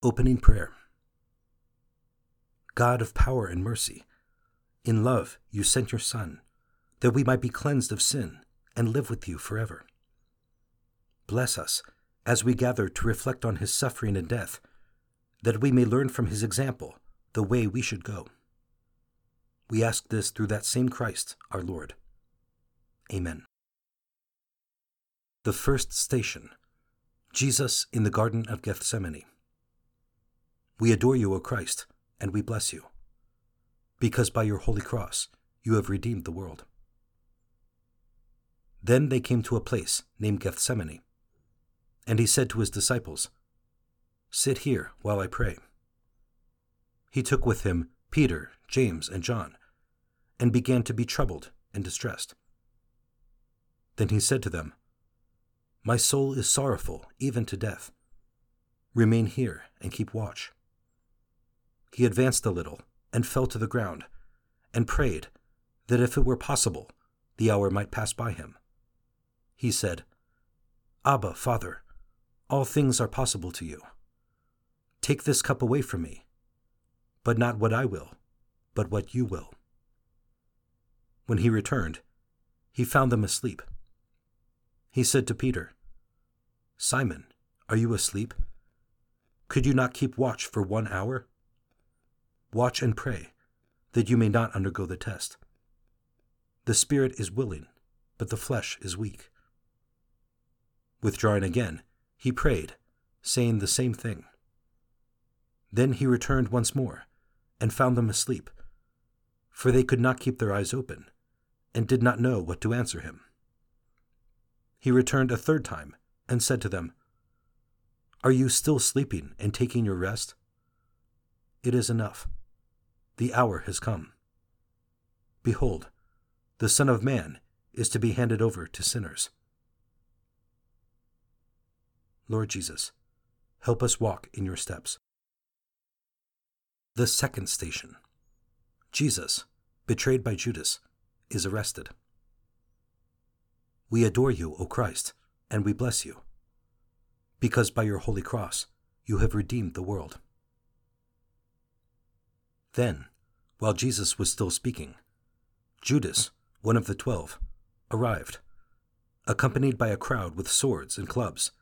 Opening Prayer God of power and mercy, in love you sent your Son, that we might be cleansed of sin and live with you forever. Bless us as we gather to reflect on his suffering and death, that we may learn from his example the way we should go. We ask this through that same Christ, our Lord. Amen. The first station Jesus in the Garden of Gethsemane. We adore you, O Christ, and we bless you, because by your holy cross you have redeemed the world. Then they came to a place named Gethsemane, and he said to his disciples, Sit here while I pray. He took with him Peter, James, and John, and began to be troubled and distressed. Then he said to them, My soul is sorrowful, even to death. Remain here and keep watch. He advanced a little and fell to the ground, and prayed that if it were possible, the hour might pass by him. He said, Abba, Father, all things are possible to you. Take this cup away from me, but not what I will, but what you will. When he returned, he found them asleep. He said to Peter, Simon, are you asleep? Could you not keep watch for one hour? Watch and pray, that you may not undergo the test. The spirit is willing, but the flesh is weak. Withdrawing again, he prayed, saying the same thing. Then he returned once more, and found them asleep, for they could not keep their eyes open, and did not know what to answer him. He returned a third time, and said to them, Are you still sleeping and taking your rest? It is enough. The hour has come. Behold, the Son of Man is to be handed over to sinners. Lord Jesus, help us walk in your steps. The second station Jesus, betrayed by Judas, is arrested. We adore you, O Christ, and we bless you, because by your holy cross you have redeemed the world. Then, while Jesus was still speaking, Judas, one of the twelve, arrived, accompanied by a crowd with swords and clubs,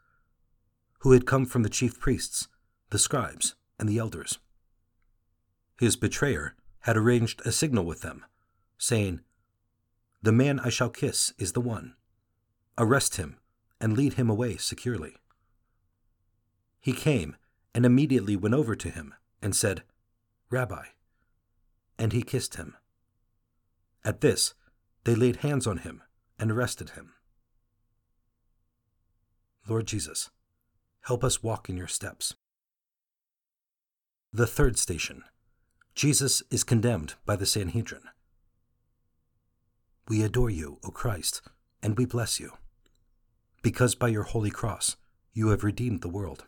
who had come from the chief priests, the scribes, and the elders. His betrayer had arranged a signal with them, saying, The man I shall kiss is the one. Arrest him and lead him away securely. He came and immediately went over to him and said, Rabbi, and he kissed him. At this, they laid hands on him and arrested him. Lord Jesus, help us walk in your steps. The third station Jesus is condemned by the Sanhedrin. We adore you, O Christ, and we bless you, because by your holy cross you have redeemed the world.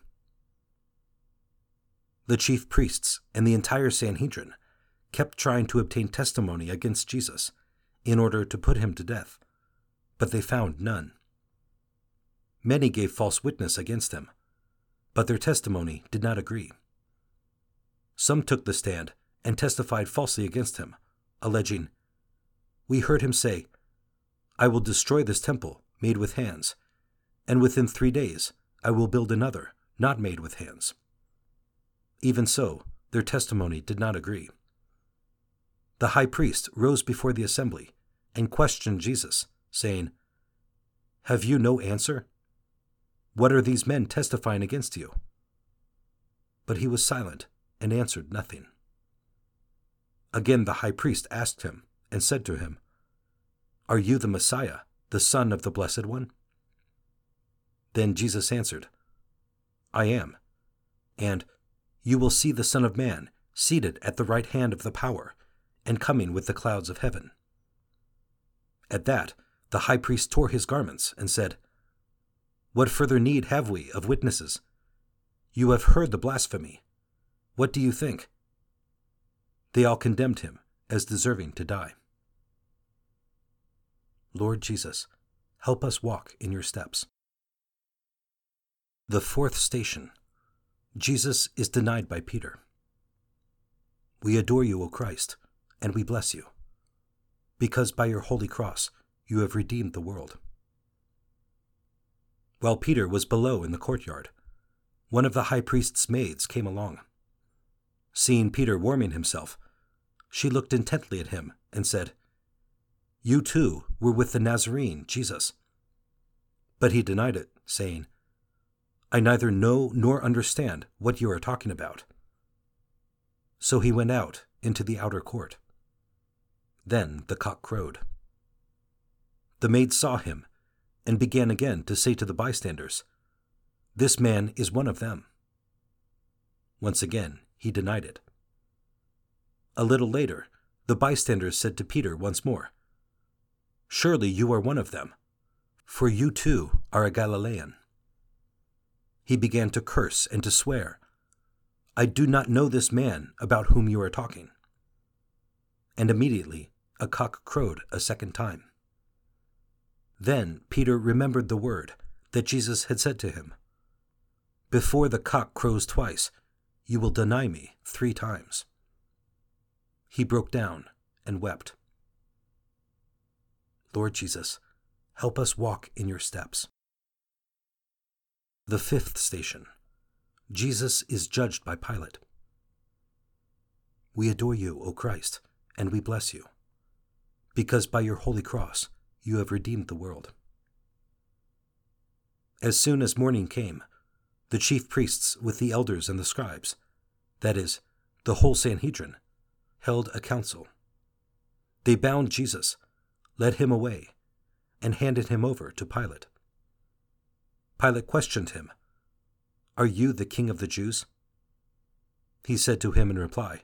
The chief priests and the entire Sanhedrin kept trying to obtain testimony against Jesus in order to put him to death, but they found none. Many gave false witness against him, but their testimony did not agree. Some took the stand and testified falsely against him, alleging, We heard him say, I will destroy this temple made with hands, and within three days I will build another not made with hands. Even so, their testimony did not agree the high priest rose before the assembly and questioned Jesus, saying, Have you no answer? What are these men testifying against you? But he was silent and answered nothing. Again the high priest asked him and said to him, Are you the Messiah, the Son of the Blessed One? Then Jesus answered, I am, and you will see the Son of Man seated at the right hand of the power and coming with the clouds of heaven. At that, the high priest tore his garments and said, What further need have we of witnesses? You have heard the blasphemy. What do you think? They all condemned him as deserving to die. Lord Jesus, help us walk in your steps. The fourth station Jesus is denied by Peter. We adore you, O Christ, and we bless you, because by your holy cross you have redeemed the world. While Peter was below in the courtyard, one of the high priest's maids came along. Seeing Peter warming himself, she looked intently at him and said, You too were with the Nazarene, Jesus. But he denied it, saying, I neither know nor understand what you are talking about. So he went out into the outer court. Then the cock crowed. The maid saw him and began again to say to the bystanders, This man is one of them. Once again, he denied it. A little later, the bystanders said to Peter once more, Surely you are one of them, for you too are a Galilean. He began to curse and to swear, I do not know this man about whom you are talking. And immediately a cock crowed a second time. Then Peter remembered the word that Jesus had said to him Before the cock crows twice, you will deny me three times. He broke down and wept. Lord Jesus, help us walk in your steps. The fifth station Jesus is judged by Pilate. We adore you, O Christ, and we bless you, because by your holy cross you have redeemed the world. As soon as morning came, the chief priests with the elders and the scribes, that is, the whole Sanhedrin, held a council. They bound Jesus, led him away, and handed him over to Pilate. Pilate questioned him, Are you the king of the Jews? He said to him in reply,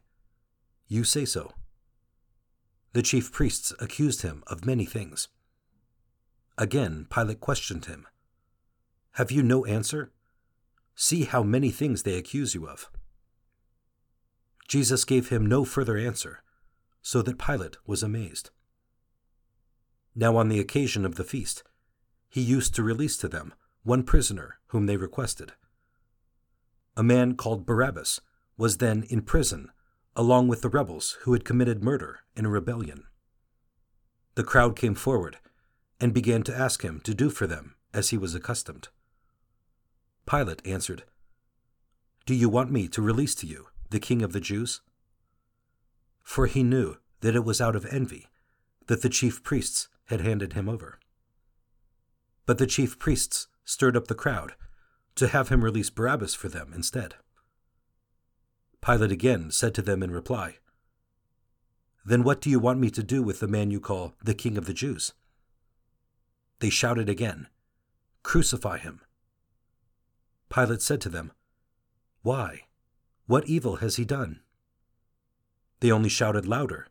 You say so. The chief priests accused him of many things. Again, Pilate questioned him, Have you no answer? See how many things they accuse you of. Jesus gave him no further answer, so that Pilate was amazed. Now, on the occasion of the feast, he used to release to them one prisoner whom they requested. A man called Barabbas was then in prison along with the rebels who had committed murder in a rebellion. The crowd came forward and began to ask him to do for them as he was accustomed. Pilate answered, Do you want me to release to you the king of the Jews? For he knew that it was out of envy that the chief priests had handed him over. But the chief priests stirred up the crowd to have him release Barabbas for them instead. Pilate again said to them in reply, Then what do you want me to do with the man you call the King of the Jews? They shouted again, Crucify him. Pilate said to them, Why? What evil has he done? They only shouted louder,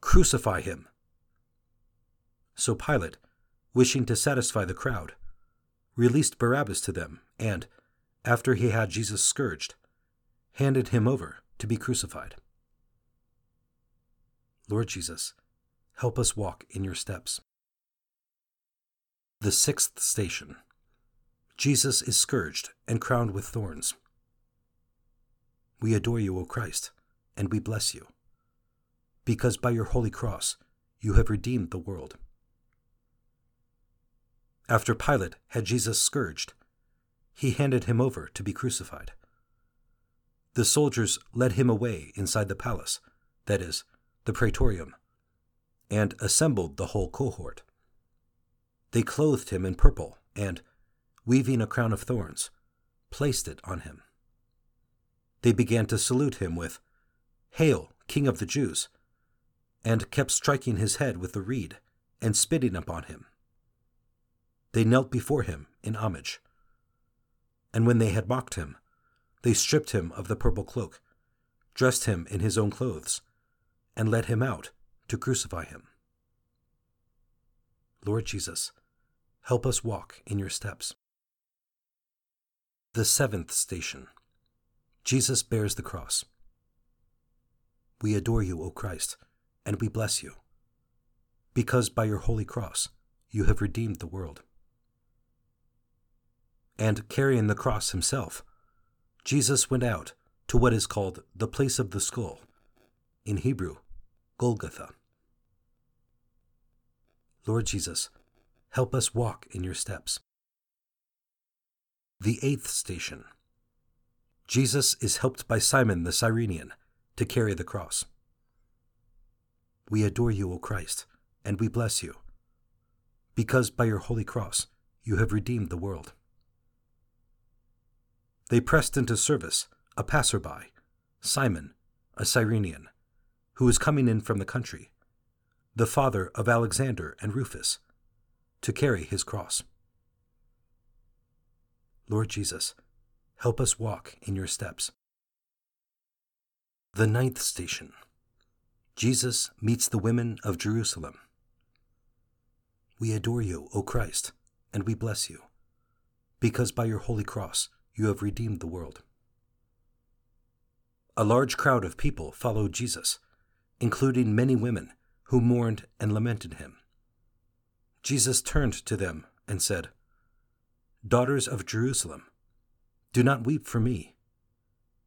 Crucify him! So Pilate, wishing to satisfy the crowd, released Barabbas to them, and, after he had Jesus scourged, handed him over to be crucified. Lord Jesus, help us walk in your steps. The sixth station Jesus is scourged and crowned with thorns. We adore you, O Christ, and we bless you, because by your holy cross you have redeemed the world. After Pilate had Jesus scourged, he handed him over to be crucified. The soldiers led him away inside the palace, that is, the praetorium, and assembled the whole cohort. They clothed him in purple and, weaving a crown of thorns, placed it on him. They began to salute him with, Hail, King of the Jews! and kept striking his head with the reed and spitting upon him. They knelt before him in homage. And when they had mocked him, they stripped him of the purple cloak, dressed him in his own clothes, and led him out to crucify him. Lord Jesus, help us walk in your steps. The seventh station Jesus bears the cross. We adore you, O Christ, and we bless you, because by your holy cross you have redeemed the world. And carrying the cross himself, Jesus went out to what is called the place of the skull, in Hebrew, Golgotha. Lord Jesus, help us walk in your steps. The eighth station. Jesus is helped by Simon the Cyrenian to carry the cross. We adore you, O Christ, and we bless you, because by your holy cross you have redeemed the world. They pressed into service a passerby, Simon, a Cyrenian, who was coming in from the country, the father of Alexander and Rufus, to carry his cross. Lord Jesus, help us walk in your steps. The ninth station Jesus meets the women of Jerusalem. We adore you, O Christ, and we bless you, because by your holy cross you have redeemed the world. A large crowd of people followed Jesus, including many women who mourned and lamented him. Jesus turned to them and said, Daughters of Jerusalem, do not weep for me.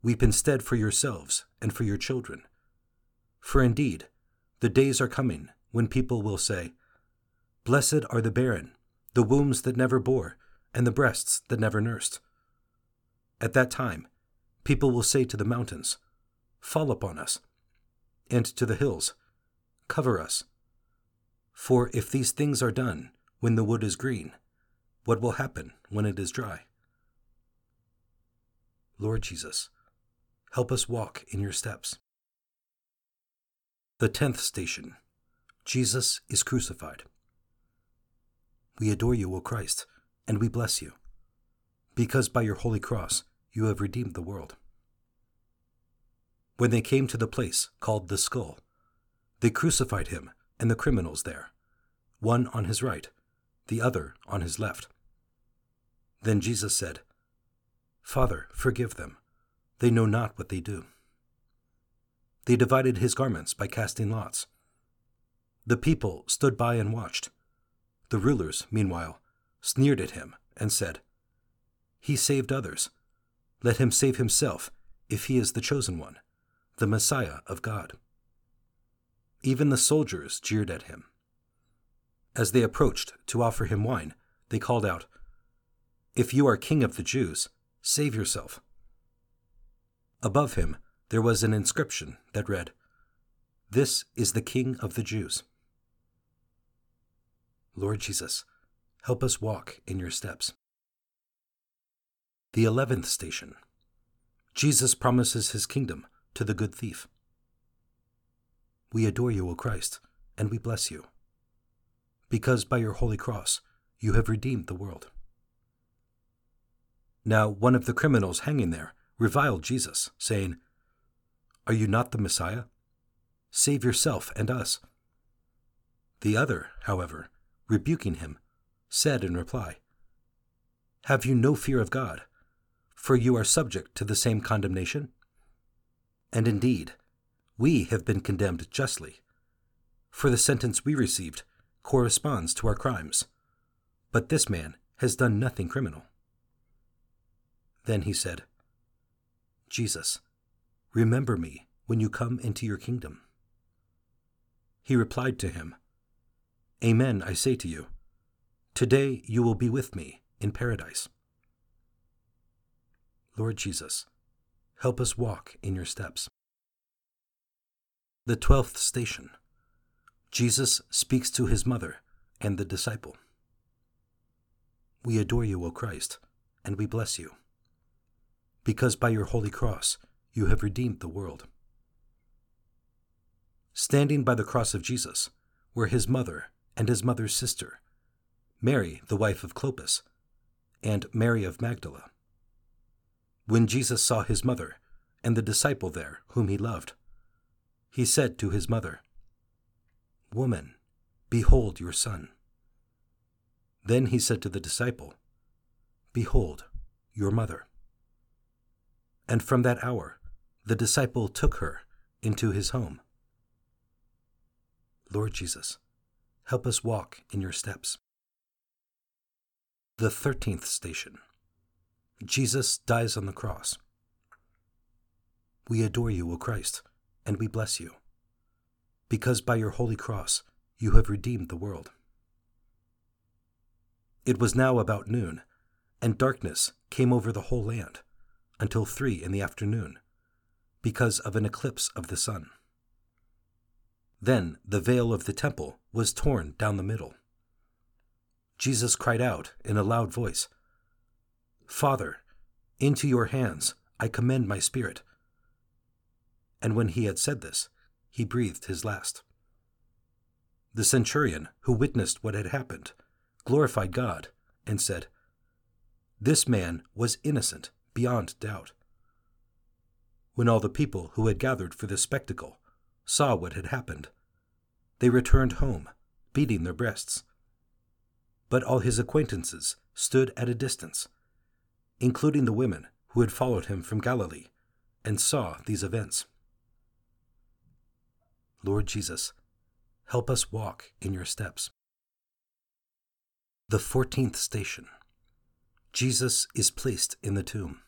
Weep instead for yourselves and for your children. For indeed, the days are coming when people will say, Blessed are the barren, the wombs that never bore, and the breasts that never nursed. At that time, people will say to the mountains, Fall upon us, and to the hills, Cover us. For if these things are done when the wood is green, what will happen when it is dry? Lord Jesus, help us walk in your steps. The tenth station Jesus is crucified. We adore you, O Christ, and we bless you, because by your holy cross you have redeemed the world. When they came to the place called the skull, they crucified him and the criminals there, one on his right, the other on his left. Then Jesus said, Father, forgive them. They know not what they do. They divided his garments by casting lots. The people stood by and watched. The rulers, meanwhile, sneered at him and said, He saved others. Let him save himself if he is the chosen one, the Messiah of God. Even the soldiers jeered at him. As they approached to offer him wine, they called out, If you are king of the Jews, save yourself. Above him, there was an inscription that read, This is the King of the Jews. Lord Jesus, help us walk in your steps. The eleventh station Jesus promises his kingdom to the good thief. We adore you, O Christ, and we bless you, because by your holy cross you have redeemed the world. Now, one of the criminals hanging there reviled Jesus, saying, are you not the Messiah? Save yourself and us. The other, however, rebuking him, said in reply, Have you no fear of God? For you are subject to the same condemnation? And indeed, we have been condemned justly, for the sentence we received corresponds to our crimes. But this man has done nothing criminal. Then he said, Jesus, Remember me when you come into your kingdom. He replied to him, Amen, I say to you, today you will be with me in paradise. Lord Jesus, help us walk in your steps. The twelfth station Jesus speaks to his mother and the disciple. We adore you, O Christ, and we bless you, because by your holy cross you have redeemed the world. Standing by the cross of Jesus were his mother and his mother's sister, Mary, the wife of Clopas, and Mary of Magdala. When Jesus saw his mother and the disciple there whom he loved, he said to his mother, Woman, behold your son. Then he said to the disciple, Behold your mother. And from that hour the disciple took her into his home. Lord Jesus, help us walk in your steps. The thirteenth station Jesus dies on the cross. We adore you, O Christ, and we bless you, because by your holy cross you have redeemed the world. It was now about noon, and darkness came over the whole land until three in the afternoon, because of an eclipse of the sun. Then the veil of the temple was torn down the middle. Jesus cried out in a loud voice, Father, into your hands I commend my spirit. And when he had said this, he breathed his last. The centurion who witnessed what had happened glorified God and said, This man was innocent beyond doubt. When all the people who had gathered for this spectacle saw what had happened, they returned home, beating their breasts. But all his acquaintances stood at a distance, including the women who had followed him from Galilee and saw these events. Lord Jesus, help us walk in your steps. The fourteenth station Jesus is placed in the tomb.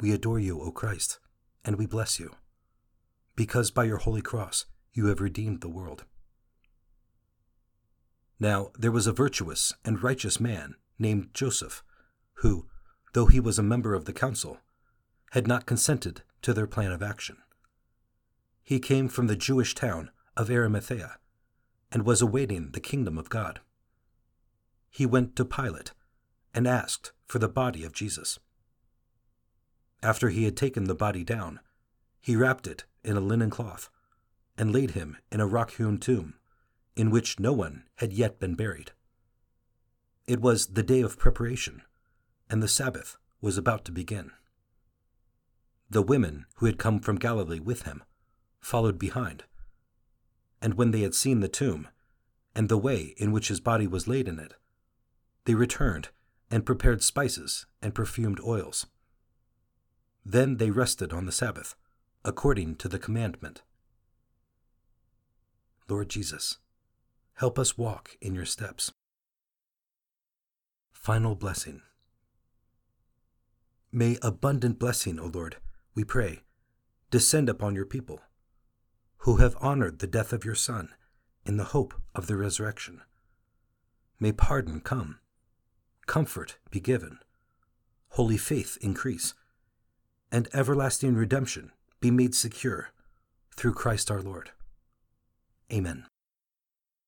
We adore you, O Christ, and we bless you, because by your holy cross you have redeemed the world. Now there was a virtuous and righteous man named Joseph, who, though he was a member of the council, had not consented to their plan of action. He came from the Jewish town of Arimathea and was awaiting the kingdom of God. He went to Pilate and asked for the body of Jesus. After he had taken the body down, he wrapped it in a linen cloth and laid him in a rock hewn tomb, in which no one had yet been buried. It was the day of preparation, and the Sabbath was about to begin. The women who had come from Galilee with him followed behind, and when they had seen the tomb and the way in which his body was laid in it, they returned and prepared spices and perfumed oils. Then they rested on the Sabbath, according to the commandment. Lord Jesus, help us walk in your steps. Final blessing. May abundant blessing, O Lord, we pray, descend upon your people, who have honored the death of your Son in the hope of the resurrection. May pardon come, comfort be given, holy faith increase, and everlasting redemption be made secure through Christ our Lord. Amen.